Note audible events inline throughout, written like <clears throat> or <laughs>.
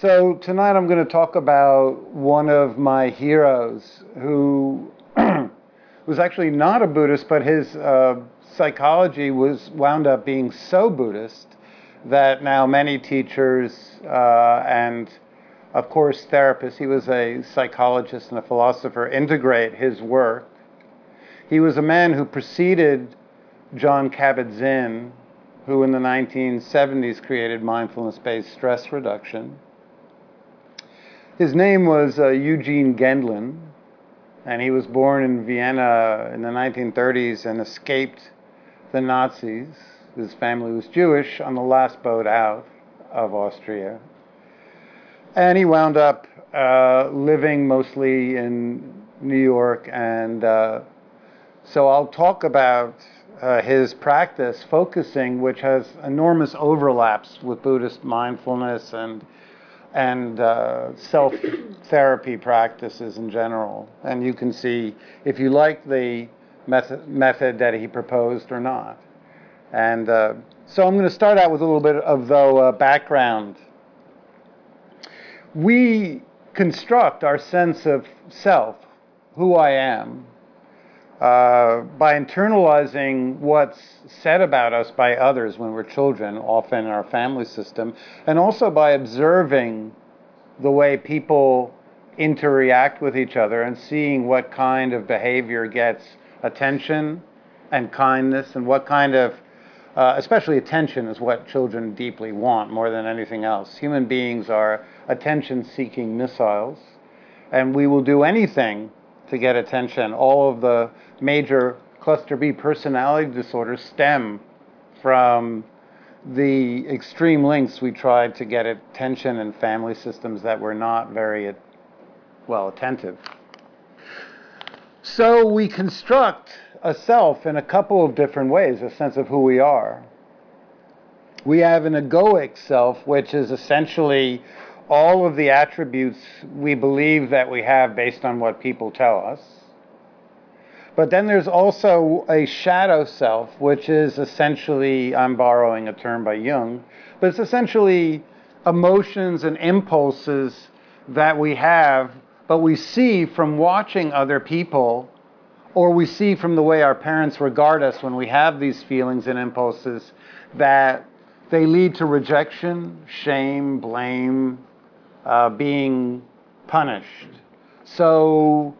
So tonight I'm going to talk about one of my heroes who <clears throat> was actually not a Buddhist, but his uh, psychology was wound up being so Buddhist that now many teachers uh, and of course therapists, he was a psychologist and a philosopher, integrate his work. He was a man who preceded Jon Kabat-Zinn, who in the 1970s created mindfulness-based stress reduction. His name was uh, Eugene Gendlin, and he was born in Vienna in the 1930s and escaped the Nazis. His family was Jewish on the last boat out of Austria. And he wound up uh, living mostly in New York. And uh, so I'll talk about uh, his practice focusing, which has enormous overlaps with Buddhist mindfulness and and uh, self therapy practices in general. And you can see if you like the method, method that he proposed or not. And uh, so I'm going to start out with a little bit of though uh, background. We construct our sense of self, who I am, uh, by internalizing what's said about us by others when we're children, often in our family system, and also by observing the way people interact with each other and seeing what kind of behavior gets attention and kindness and what kind of uh, especially attention is what children deeply want more than anything else. Human beings are attention seeking missiles, and we will do anything to get attention. All of the major cluster B personality disorders stem from the extreme links we tried to get attention in family systems that were not very well attentive. So we construct a self in a couple of different ways, a sense of who we are. We have an egoic self, which is essentially all of the attributes we believe that we have based on what people tell us. But then there's also a shadow self, which is essentially, I'm borrowing a term by Jung, but it's essentially emotions and impulses that we have, but we see from watching other people, or we see from the way our parents regard us when we have these feelings and impulses, that they lead to rejection, shame, blame, being punished. So,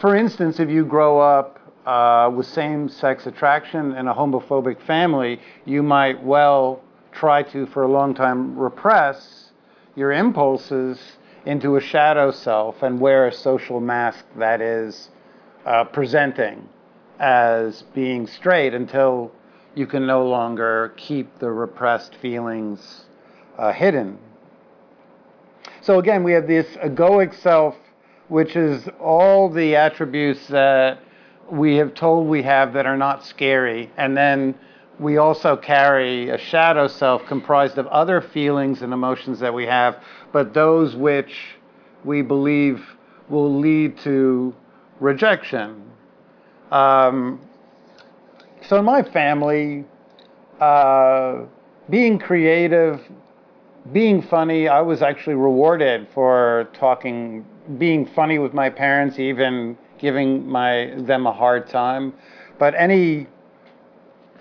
for instance, if you grow up uh, with same sex attraction in a homophobic family, you might well try to, for a long time, repress your impulses into a shadow self and wear a social mask that is uh, presenting as being straight until you can no longer keep the repressed feelings uh, hidden. So again, we have this egoic self, which is all the attributes that we have told we have that are not scary. And then we also carry a shadow self comprised of other feelings and emotions that we have, but those which we believe will lead to rejection. Um, so in my family, uh, being creative, being funny, I was actually rewarded for talking, being funny with my parents, even giving my them a hard time. But any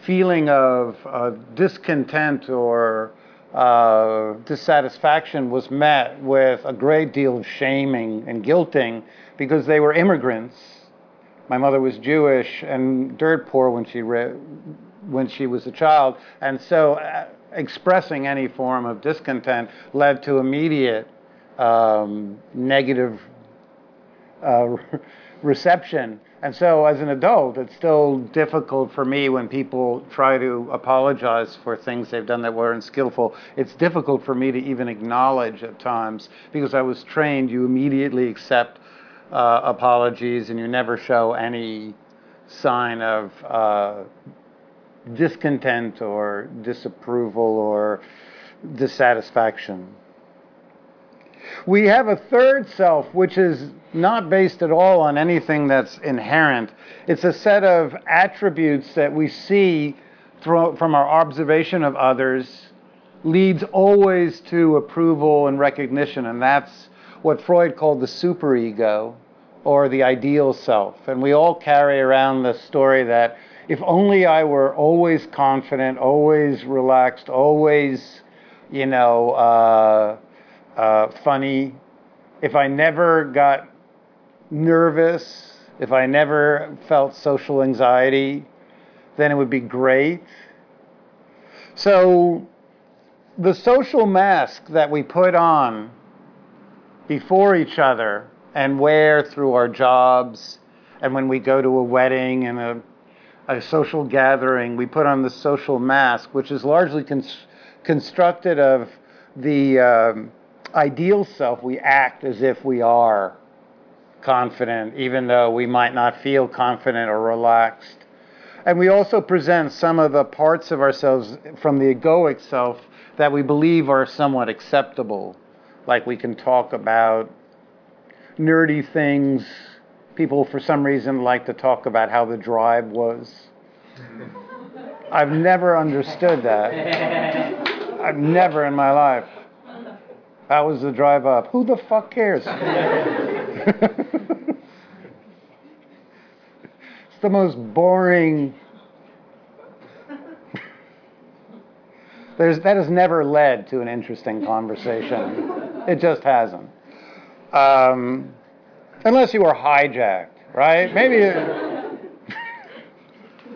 feeling of uh, discontent or uh, dissatisfaction was met with a great deal of shaming and guilting because they were immigrants. My mother was Jewish and dirt poor when she re- when she was a child, and so uh, expressing any form of discontent led to immediate um, negative uh, <laughs> reception. And so, as an adult, it's still difficult for me when people try to apologize for things they've done that weren't skillful. It's difficult for me to even acknowledge at times because I was trained you immediately accept uh, apologies and you never show any sign of uh, discontent or disapproval or dissatisfaction. We have a third self, which is not based at all on anything that's inherent. It's a set of attributes that we see from our observation of others leads always to approval and recognition, and that's what Freud called the superego or the ideal self. And we all carry around the story that if only I were always confident, always relaxed, always, you know, uh, uh, funny, if I never got nervous, if I never felt social anxiety, then it would be great. So, the social mask that we put on before each other and wear through our jobs, and when we go to a wedding and a, a social gathering, we put on the social mask, which is largely cons- constructed of the um, ideal self. We act as if we are confident, even though we might not feel confident or relaxed. And we also present some of the parts of ourselves from the egoic self that we believe are somewhat acceptable. Like we can talk about nerdy things. People, for some reason, like to talk about how the drive was. I've never understood that. I've never in my life. How was the drive up? Who the fuck cares? <laughs> it's the most boring. There's, that has never led to an interesting conversation. It just hasn't. Um, unless you were hijacked, right? Maybe you,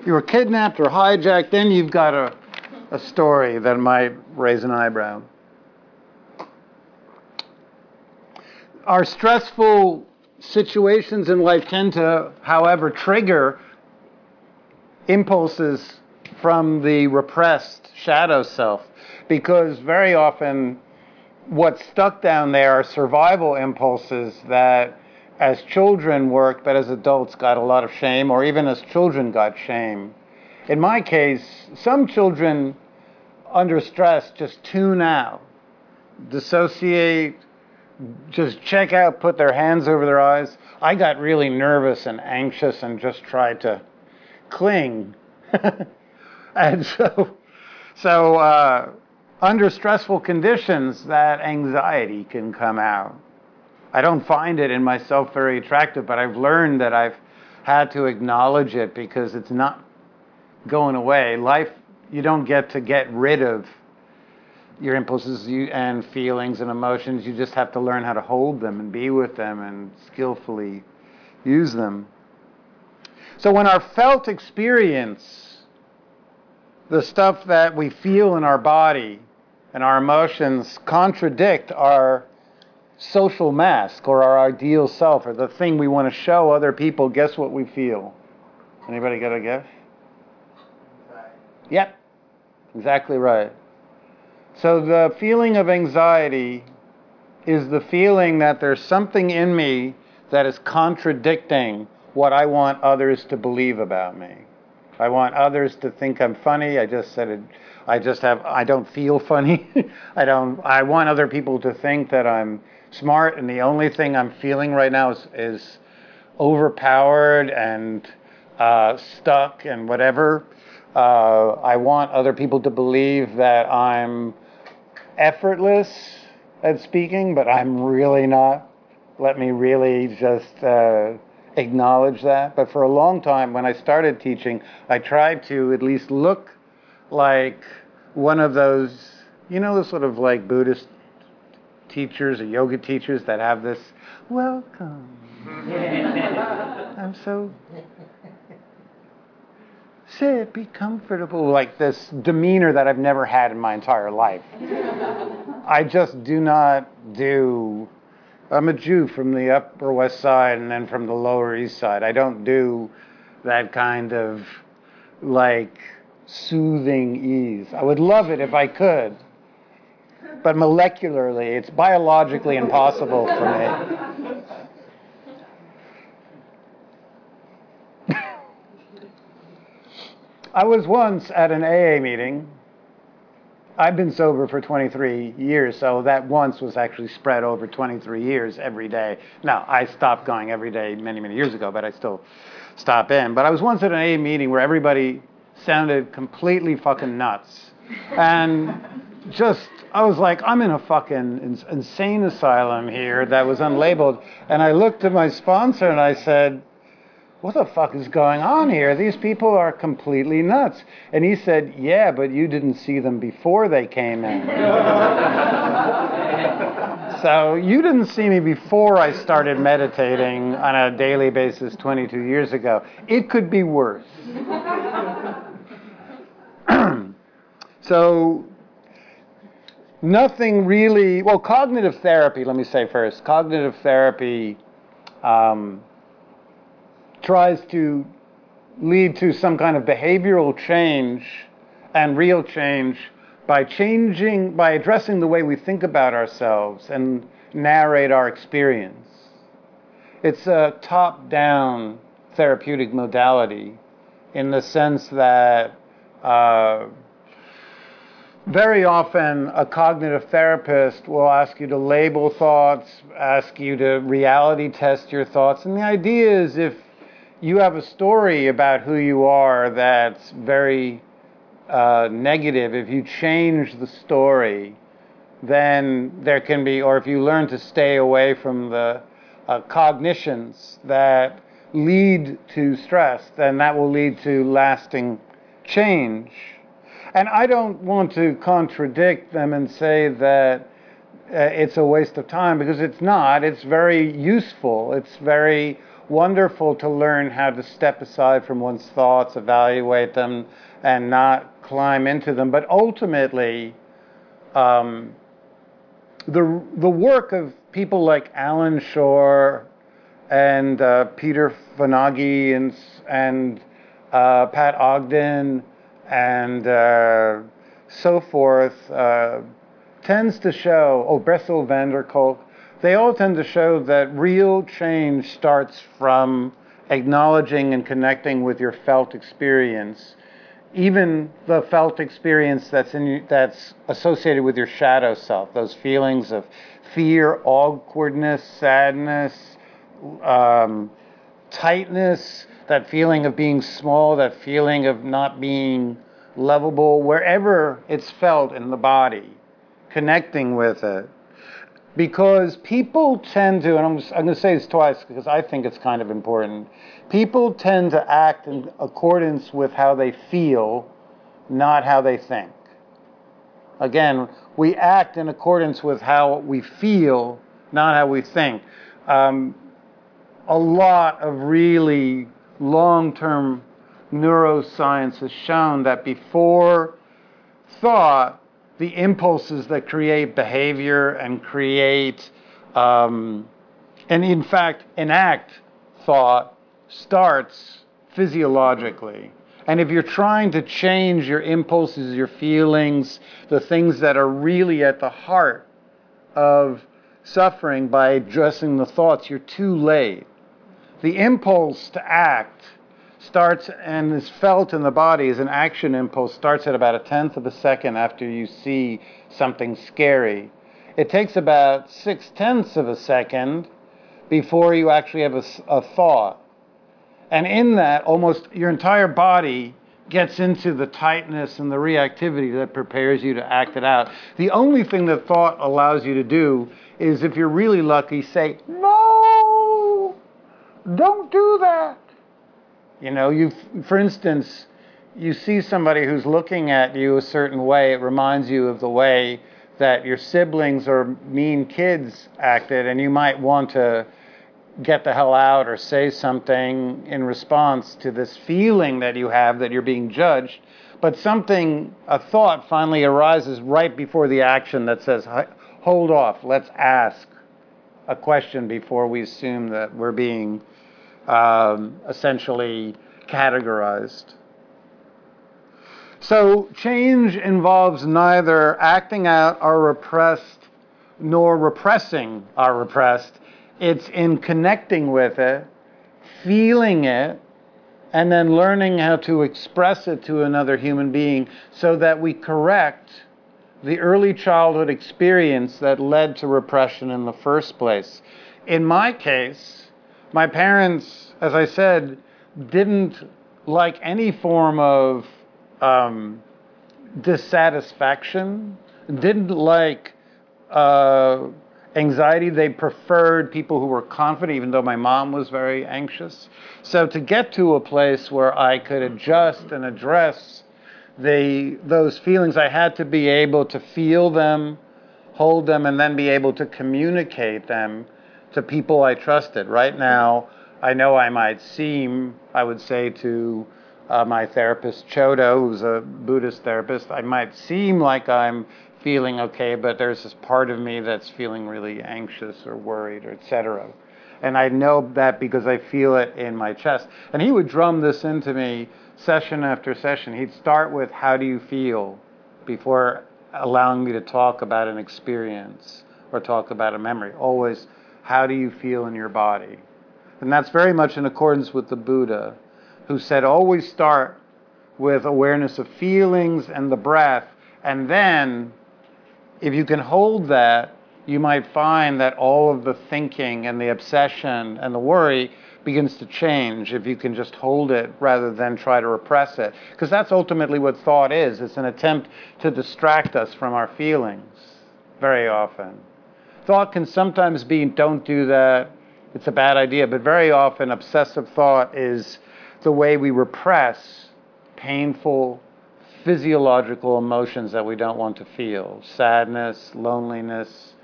you were kidnapped or hijacked, then you've got a, a story that might raise an eyebrow. Our stressful situations in life tend to, however, trigger impulses from the repressed shadow self because very often what's stuck down there are survival impulses that as children worked but as adults got a lot of shame or even as children got shame in my case some children under stress just tune out dissociate just check out, put their hands over their eyes. I got really nervous and anxious and just tried to cling. <laughs> and so, so uh, under stressful conditions, that anxiety can come out. I don't find it in myself very attractive, but I've learned that I've had to acknowledge it because it's not going away. Life, you don't get to get rid of your impulses and feelings and emotions. You just have to learn how to hold them and be with them and skillfully use them. So when our felt experience, the stuff that we feel in our body and our emotions contradict our social mask or our ideal self or the thing we want to show other people, guess what we feel? Anybody got a guess? Yep, exactly right. So the feeling of anxiety is the feeling that there's something in me that is contradicting what I want others to believe about me. I want others to think I'm funny. I just said it. I just have. I don't feel funny. <laughs> I don't. I want other people to think that I'm smart, and the only thing I'm feeling right now is, is overpowered and uh, stuck and whatever. Uh, I want other people to believe that I'm effortless at speaking, but I'm really not. Let me really just uh, acknowledge that. But for a long time, when I started teaching, I tried to at least look like one of those, you know, those sort of like Buddhist teachers or yoga teachers that have this, welcome. <laughs> I'm so sit, be comfortable, like this demeanor that I've never had in my entire life. I just do not do. I'm a Jew from the Upper West Side and then from the Lower East Side. I don't do that kind of like soothing ease. I would love it if I could, but molecularly, it's biologically impossible for me. <laughs> I was once at an AA meeting. I've been sober for 23 years, so that once was actually spread over 23 years every day. Now, I stopped going every day many, many years ago, but I still stop in. But I was once at an AA meeting where everybody sounded completely fucking nuts. And just, I was like, I'm in a fucking insane asylum here that was unlabeled. And I looked at my sponsor and I said, what the fuck is going on here? These people are completely nuts. And he said, yeah, but you didn't see them before they came in. <laughs> so you didn't see me before I started meditating on a daily basis 22 years ago. It could be worse. <clears throat> so nothing really, well, cognitive therapy, let me say first, cognitive therapy um, tries to lead to some kind of behavioral change and real change by changing, by addressing the way we think about ourselves and narrate our experience. It's a top down therapeutic modality in the sense that uh, very often a cognitive therapist will ask you to label thoughts, ask you to reality test your thoughts. And the idea is if you have a story about who you are that's very uh, negative, if you change the story, then there can be, or if you learn to stay away from the uh, cognitions that lead to stress, then that will lead to lasting change. And I don't want to contradict them and say that uh, it's a waste of time because it's not. It's very useful. It's very wonderful to learn how to step aside from one's thoughts, evaluate them, and not climb into them. But ultimately, um, the the work of people like Allan Schore and uh, Peter Fonagy and and uh, Pat Ogden and uh, so forth uh, tends to show. Oh, Bessel van der Kolk they all tend to show that real change starts from acknowledging and connecting with your felt experience, even the felt experience that's in that's associated with your shadow self, those feelings of fear, awkwardness, sadness, um, tightness, that feeling of being small, that feeling of not being lovable, wherever it's felt in the body, connecting with it because people tend to, and I'm, I'm going to say this twice because I think it's kind of important. People tend to act in accordance with how they feel, not how they think. Again, we act in accordance with how we feel, not how we think. Um, a lot of really long term neuroscience has shown that before thought, the impulses that create behavior and create, um, and in fact, enact thought starts physiologically. And if you're trying to change your impulses, your feelings, the things that are really at the heart of suffering by addressing the thoughts, you're too late. The impulse to act starts and is felt in the body as an action impulse starts at about a tenth of a second after you see something scary. It takes about six tenths of a second before you actually have a, a thought. And in that, almost your entire body gets into the tightness and the reactivity that prepares you to act it out. The only thing that thought allows you to do is, if you're really lucky, say, No, don't do that. You know, you, for instance, you see somebody who's looking at you a certain way, it reminds you of the way that your siblings or mean kids acted, and you might want to get the hell out or say something in response to this feeling that you have that you're being judged. But something, a thought finally arises right before the action that says, hold off, let's ask a question before we assume that we're being um, essentially categorized. So change involves neither acting out our repressed nor repressing our repressed. It's in connecting with it, feeling it, and then learning how to express it to another human being so that we correct the early childhood experience that led to repression in the first place. In my case, my parents, as I said, didn't like any form of um, dissatisfaction. didn't like uh, anxiety. They preferred people who were confident, even though my mom was very anxious. So to get to a place where I could adjust and address the those feelings, I had to be able to feel them, hold them, and then be able to communicate them to people I trusted. Right now, I know I might seem, I would say to uh, my therapist Chodo, who's a Buddhist therapist, I might seem like I'm feeling okay, but there's this part of me that's feeling really anxious or worried or etc. And I know that because I feel it in my chest. And he would drum this into me session after session. He'd start with, How do you feel? before allowing me to talk about an experience or talk about a memory. Always, How do you feel in your body? And that's very much in accordance with the Buddha, who said, Always start with awareness of feelings and the breath, and then if you can hold that, you might find that all of the thinking and the obsession and the worry begins to change if you can just hold it rather than try to repress it. Because that's ultimately what thought is it's an attempt to distract us from our feelings very often. Thought can sometimes be don't do that, it's a bad idea, but very often obsessive thought is the way we repress painful physiological emotions that we don't want to feel sadness, loneliness,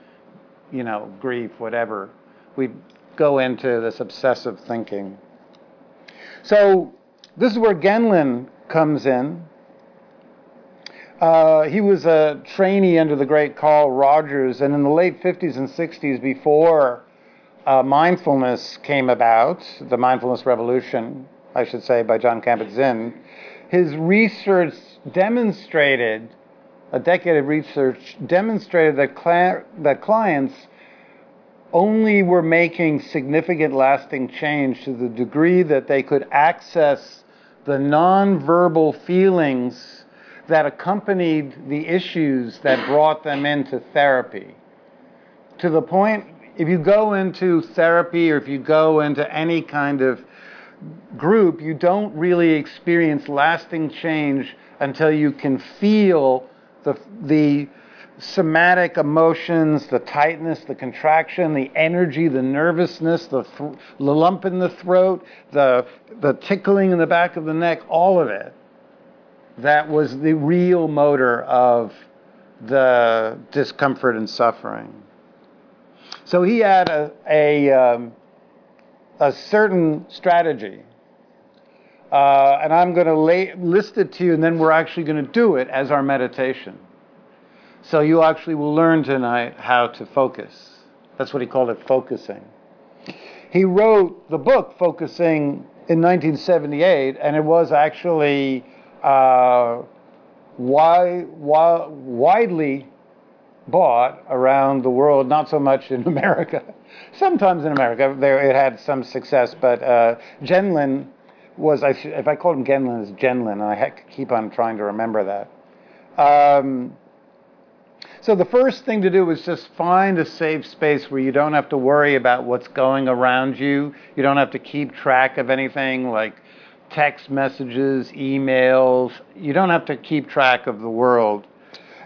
you know, grief, whatever. We go into this obsessive thinking. So, this is where Genlin comes in. Uh, he was a trainee under the great Carl Rogers, and in the late 50s and 60s, before uh, mindfulness came about, the mindfulness revolution, I should say, by Jon Kabat-Zinn, his research demonstrated, a decade of research demonstrated that, cl- that clients only were making significant lasting change to the degree that they could access the nonverbal feelings that accompanied the issues that brought them into therapy. To the point, if you go into therapy or if you go into any kind of group, you don't really experience lasting change until you can feel the, the somatic emotions, the tightness, the contraction, the energy, the nervousness, the, th- the lump in the throat, the, the tickling in the back of the neck, all of it. That was the real motor of the discomfort and suffering. So he had a, a um, a certain strategy. Uh, and I'm going to list it to you, and then we're actually going to do it as our meditation. So you actually will learn tonight how to focus. That's what he called it, focusing. He wrote the book, Focusing, in 1978, and it was actually uh, wide, widely bought around the world, not so much in <laughs> America. Sometimes in America, there it had some success, but uh, Genlin was, I if I called him Genlin, it's Gendlin, and I keep on trying to remember that. Um, so the first thing to do is just find a safe space where you don't have to worry about what's going around you. You don't have to keep track of anything like text messages, emails. You don't have to keep track of the world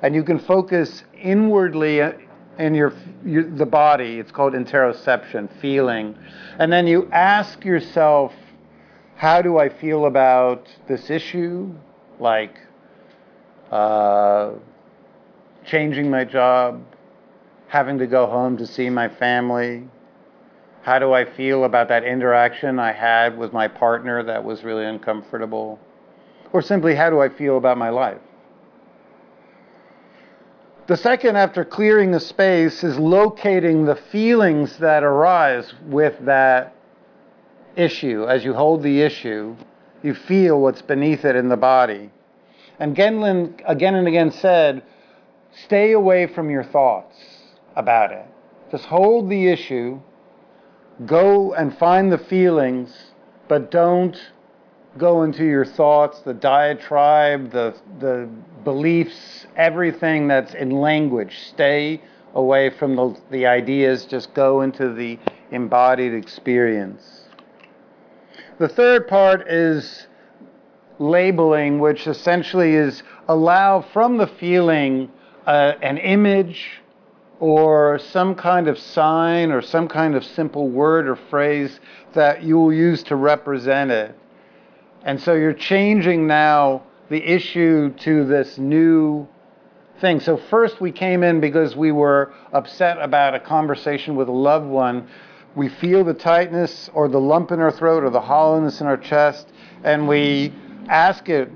and you can focus inwardly in your, your, the body. It's called interoception, feeling, and then you ask yourself, how do I feel about this issue? Like uh, changing my job, having to go home to see my family. How do I feel about that interaction I had with my partner that was really uncomfortable? Or simply, how do I feel about my life? The second, after clearing the space, is locating the feelings that arise with that issue. As you hold the issue, you feel what's beneath it in the body. And Genlin again and again said, stay away from your thoughts about it. Just hold the issue, go and find the feelings, but don't go into your thoughts, the diatribe, the, the beliefs, everything that's in language. Stay away from the, the ideas, just go into the embodied experience. The third part is labeling, which essentially is allow from the feeling uh, an image or some kind of sign or some kind of simple word or phrase that you will use to represent it. And so you're changing now the issue to this new thing. So first we came in because we were upset about a conversation with a loved one. We feel the tightness or the lump in our throat or the hollowness in our chest, and we ask it,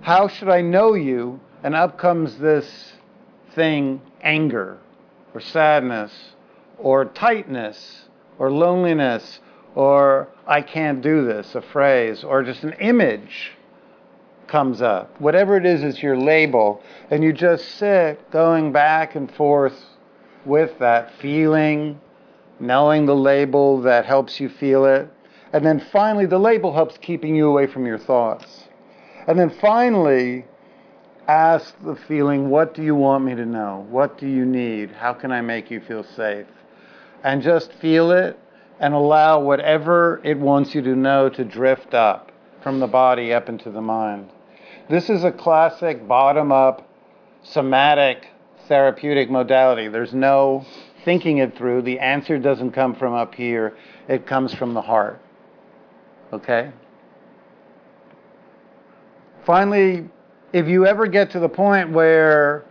How should I know you? And up comes this thing anger or sadness or tightness or loneliness or I can't do this, a phrase, or just an image comes up. Whatever it is, it's your label. And you just sit going back and forth with that feeling, knowing the label that helps you feel it. And then finally, the label helps keeping you away from your thoughts. And then finally, ask the feeling, what do you want me to know? What do you need? How can I make you feel safe? And just feel it and allow whatever it wants you to know to drift up from the body up into the mind. This is a classic bottom up somatic therapeutic modality. There's no thinking it through. The answer doesn't come from up here, it comes from the heart. Okay? Finally, if you ever get to the point where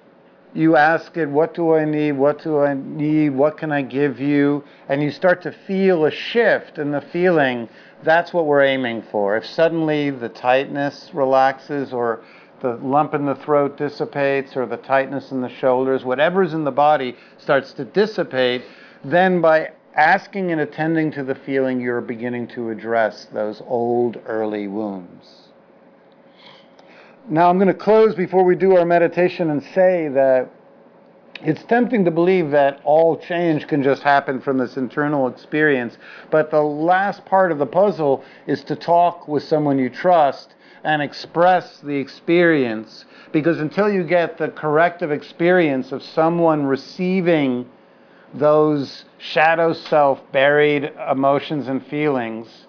you ask it, What do I need? What do I need? What can I give you? And you start to feel a shift in the feeling. That's what we're aiming for. If suddenly the tightness relaxes, or the lump in the throat dissipates, or the tightness in the shoulders, whatever's in the body starts to dissipate, then by asking and attending to the feeling, you're beginning to address those old early wounds. Now, I'm going to close before we do our meditation and say that it's tempting to believe that all change can just happen from this internal experience, but the last part of the puzzle is to talk with someone you trust and express the experience. Because until you get the corrective experience of someone receiving those shadow self buried emotions and feelings,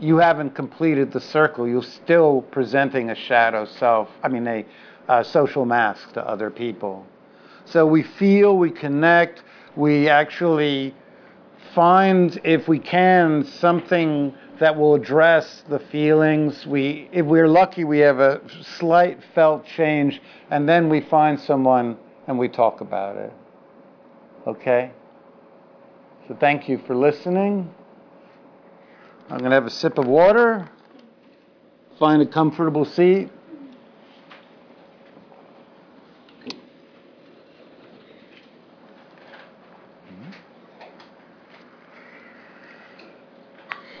you haven't completed the circle. You're still presenting a shadow self, I mean, a, a social mask to other people. So we feel, we connect, we actually find, if we can, something that will address the feelings. We, if we're lucky, we have a slight felt change, and then we find someone and we talk about it. Okay? So thank you for listening. I'm going to have a sip of water, find a comfortable seat.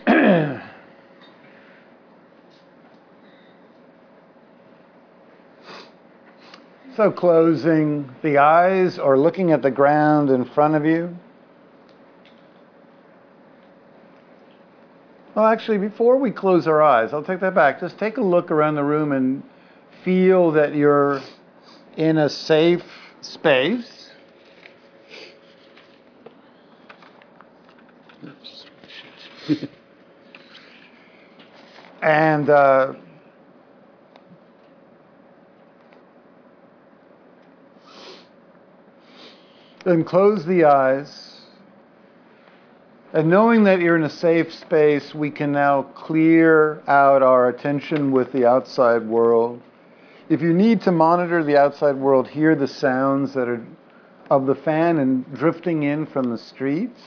<clears throat> so, closing the eyes or looking at the ground in front of you. Well, actually, before we close our eyes, I'll take that back. Just take a look around the room and feel that you're in a safe space. <laughs> and uh, then close the eyes. And knowing that you're in a safe space, we can now clear out our attention with the outside world. If you need to monitor the outside world, hear the sounds that are of the fan and drifting in from the streets.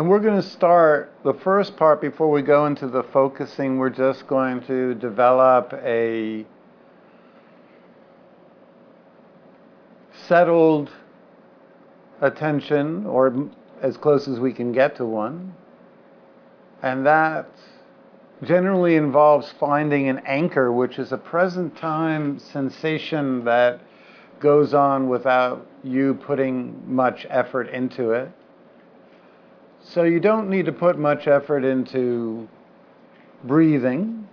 And we're going to start the first part before we go into the focusing. We're just going to develop a settled attention, or as close as we can get to one. And that generally involves finding an anchor, which is a present time sensation that goes on without you putting much effort into it. So you don't need to put much effort into breathing.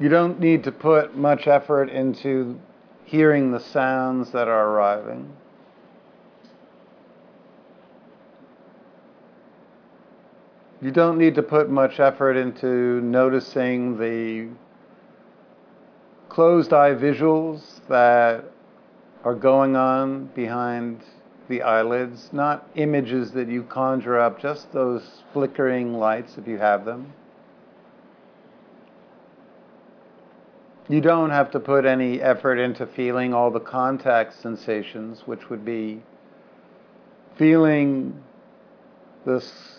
You don't need to put much effort into hearing the sounds that are arriving. You don't need to put much effort into noticing the closed eye visuals that are going on behind the eyelids, not images that you conjure up, just those flickering lights if you have them. You don't have to put any effort into feeling all the contact sensations, which would be feeling this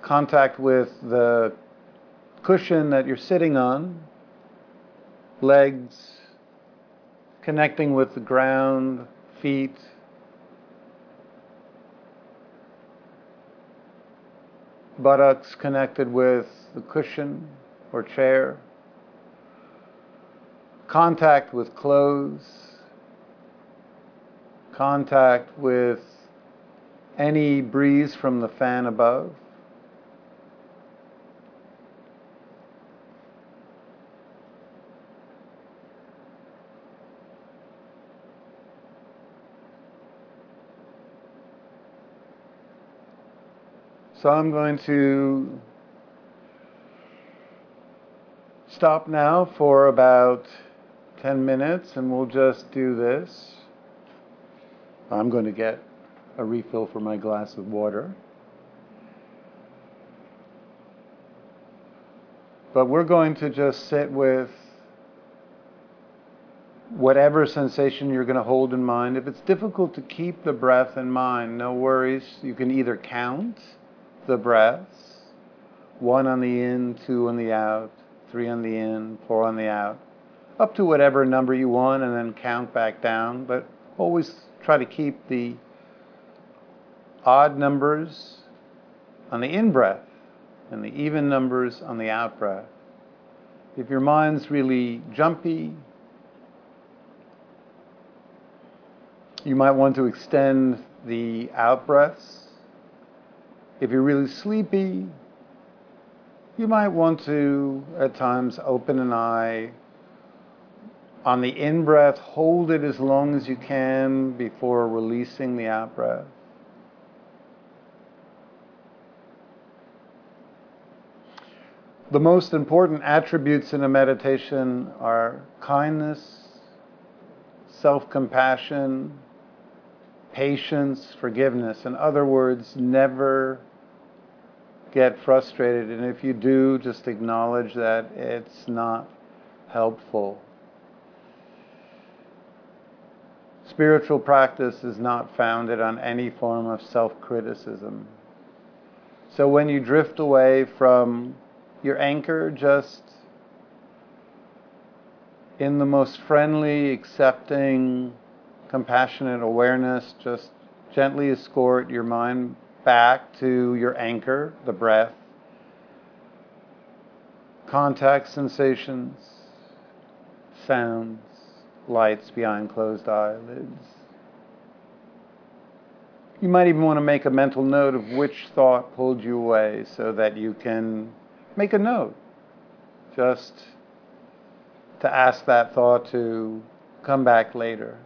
contact with the cushion that you're sitting on, legs connecting with the ground, feet. Buttocks connected with the cushion or chair contact with clothes, contact with any breeze from the fan above. So I'm going to stop now for about 10 minutes and we'll just do this. I'm going to get a refill for my glass of water. But we're going to just sit with whatever sensation you're going to hold in mind. If it's difficult to keep the breath in mind, no worries. You can either count the breaths, one on the in, two on the out, three on the in, four on the out up to whatever number you want and then count back down, but always try to keep the odd numbers on the in-breath and the even numbers on the out-breath. If your mind's really jumpy, you might want to extend the out-breaths. If you're really sleepy, you might want to, at times, open an eye on the in breath, hold it as long as you can before releasing the out breath. The most important attributes in a meditation are kindness, self compassion, patience, forgiveness. In other words, never get frustrated. And if you do, just acknowledge that it's not helpful. Spiritual practice is not founded on any form of self criticism. So when you drift away from your anchor, just in the most friendly, accepting, compassionate awareness, just gently escort your mind back to your anchor, the breath, contact sensations, sounds lights behind closed eyelids. You might even want to make a mental note of which thought pulled you away so that you can make a note just to ask that thought to come back later.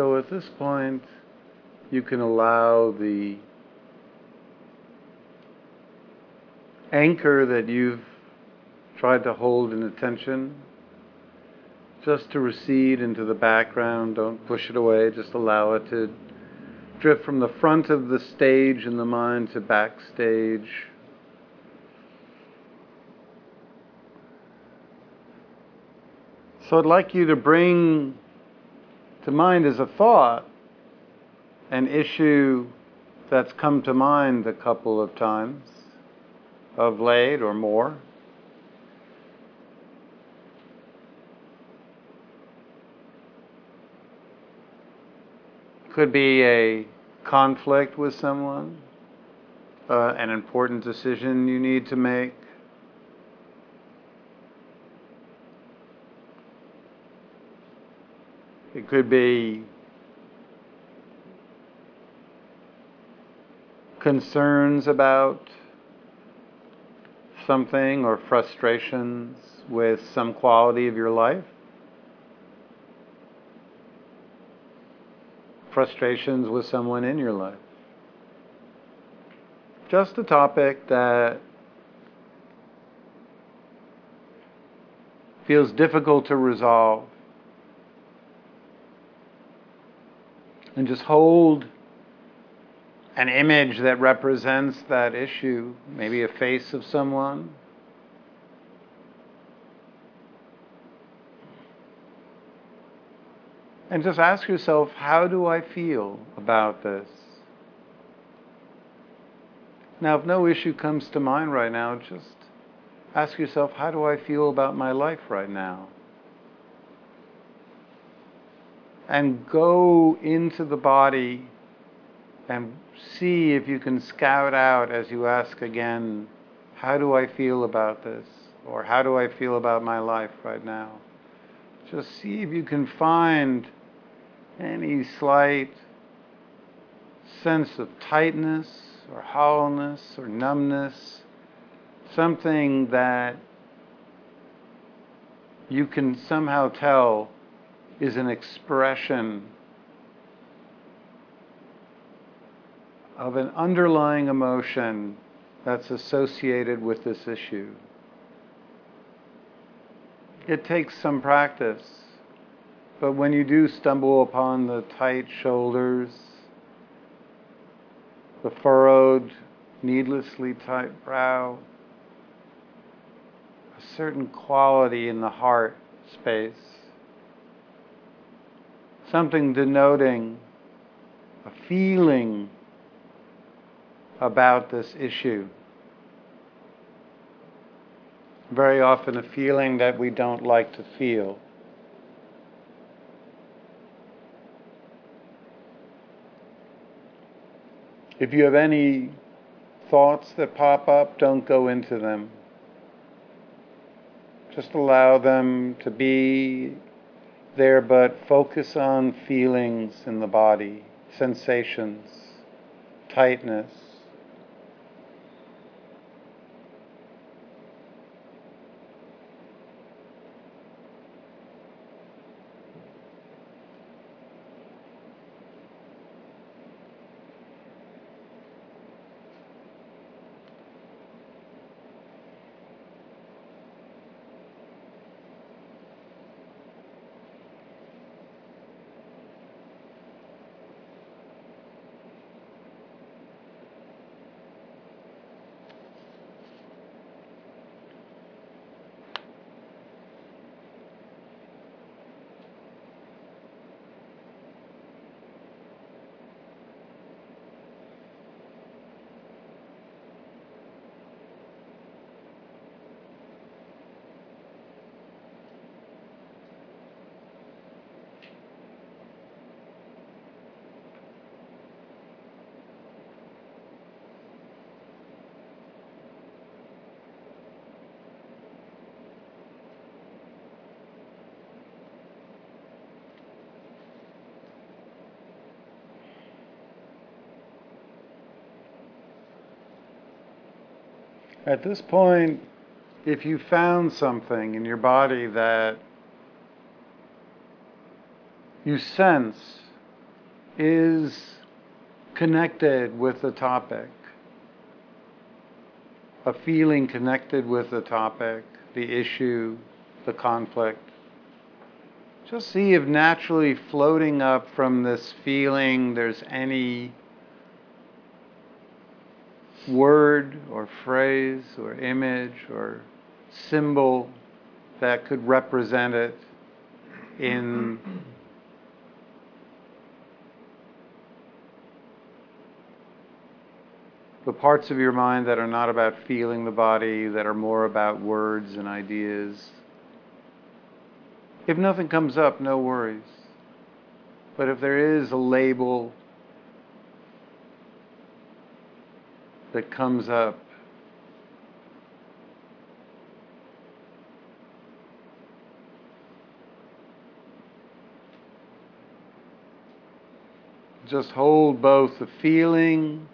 So at this point, you can allow the anchor that you've tried to hold in attention just to recede into the background. Don't push it away, just allow it to drift from the front of the stage in the mind to backstage. So I'd like you to bring to mind is a thought an issue that's come to mind a couple of times of late or more. Could be a conflict with someone, uh, an important decision you need to make. It could be concerns about something or frustrations with some quality of your life. Frustrations with someone in your life. Just a topic that feels difficult to resolve. And just hold an image that represents that issue, maybe a face of someone. And just ask yourself, how do I feel about this? Now, if no issue comes to mind right now, just ask yourself, how do I feel about my life right now? And go into the body and see if you can scout out as you ask again, how do I feel about this? Or how do I feel about my life right now? Just see if you can find any slight sense of tightness or hollowness or numbness, something that you can somehow tell is an expression of an underlying emotion that's associated with this issue. It takes some practice, but when you do stumble upon the tight shoulders, the furrowed, needlessly tight brow, a certain quality in the heart space, something denoting a feeling about this issue. Very often, a feeling that we don't like to feel. If you have any thoughts that pop up, don't go into them. Just allow them to be there, but focus on feelings in the body, sensations, tightness. At this point, if you found something in your body that you sense is connected with the topic, a feeling connected with the topic, the issue, the conflict. Just see if naturally floating up from this feeling there's any word or phrase or image or symbol that could represent it in the parts of your mind that are not about feeling the body, that are more about words and ideas. If nothing comes up, no worries. But if there is a label that comes up, just hold both the feeling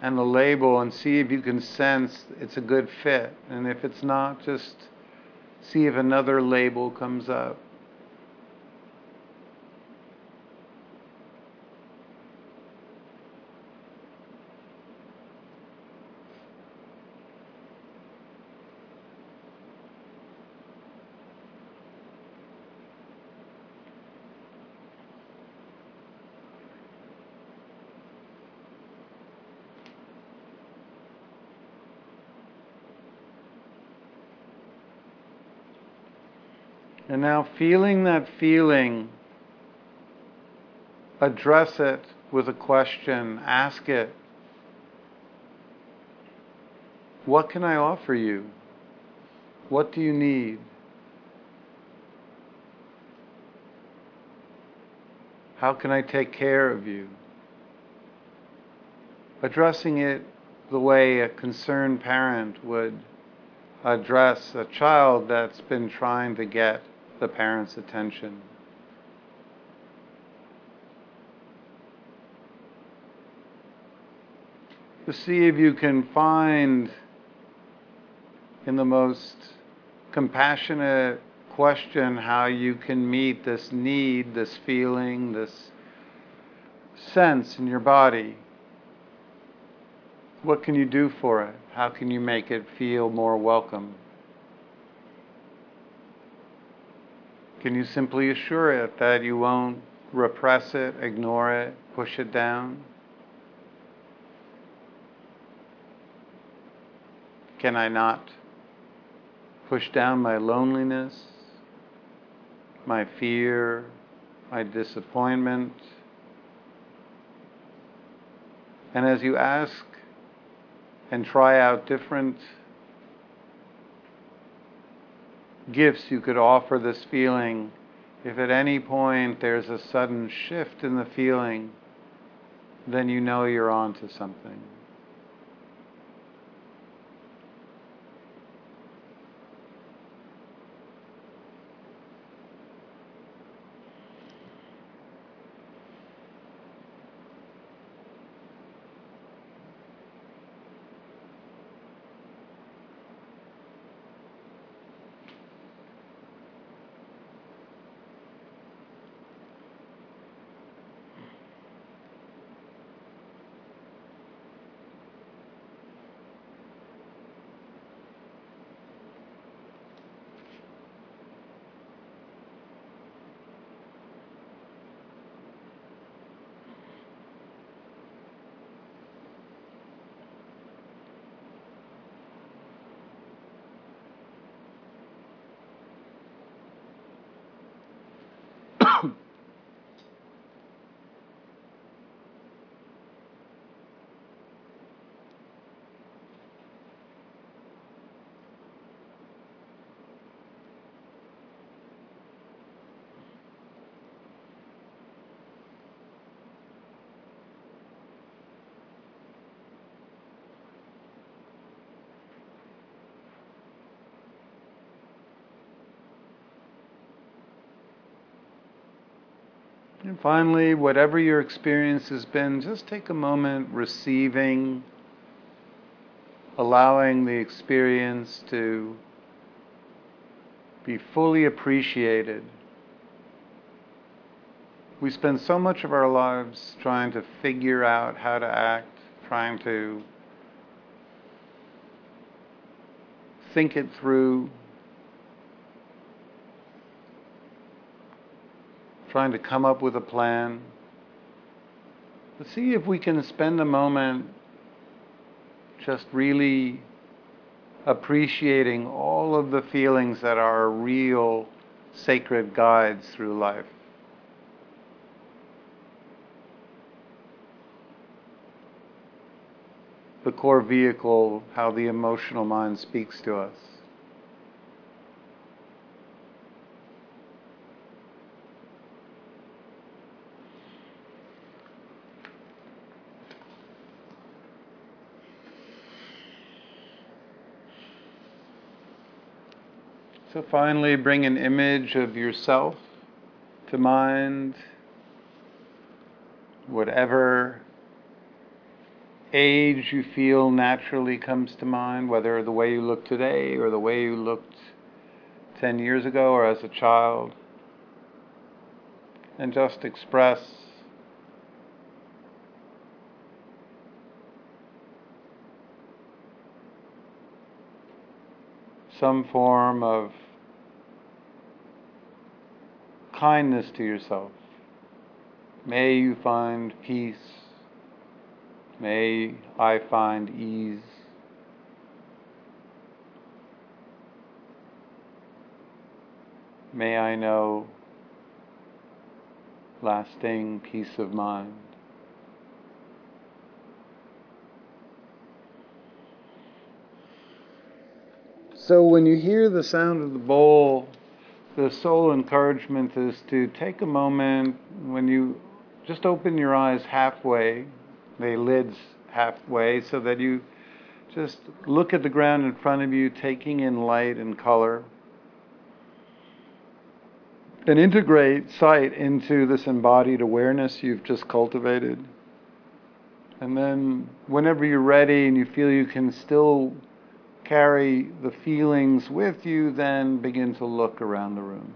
and the label and see if you can sense it's a good fit. And if it's not, just see if another label comes up. And now, feeling that feeling, address it with a question. Ask it What can I offer you? What do you need? How can I take care of you? Addressing it the way a concerned parent would address a child that's been trying to get the parent's attention. To see if you can find in the most compassionate question how you can meet this need, this feeling, this sense in your body. What can you do for it? How can you make it feel more welcome? Can you simply assure it that you won't repress it, ignore it, push it down? Can I not push down my loneliness, my fear, my disappointment? And as you ask and try out different gifts you could offer this feeling. If at any point there's a sudden shift in the feeling, then you know you're on to something. And finally, whatever your experience has been, just take a moment receiving, allowing the experience to be fully appreciated. We spend so much of our lives trying to figure out how to act, trying to think it through, trying to come up with a plan. But see if we can spend a moment just really appreciating all of the feelings that are real sacred guides through life. The core vehicle, how the emotional mind speaks to us. So finally, bring an image of yourself to mind, whatever age you feel naturally comes to mind, whether the way you look today or the way you looked 10 years ago or as a child, and just express some form of kindness to yourself. May you find peace. May I find ease. May I know lasting peace of mind. So when you hear the sound of the bowl, the sole encouragement is to take a moment when you just open your eyes halfway, the lids halfway, so that you just look at the ground in front of you, taking in light and color. And integrate sight into this embodied awareness you've just cultivated. And then, whenever you're ready and you feel you can still carry the feelings with you, then begin to look around the room.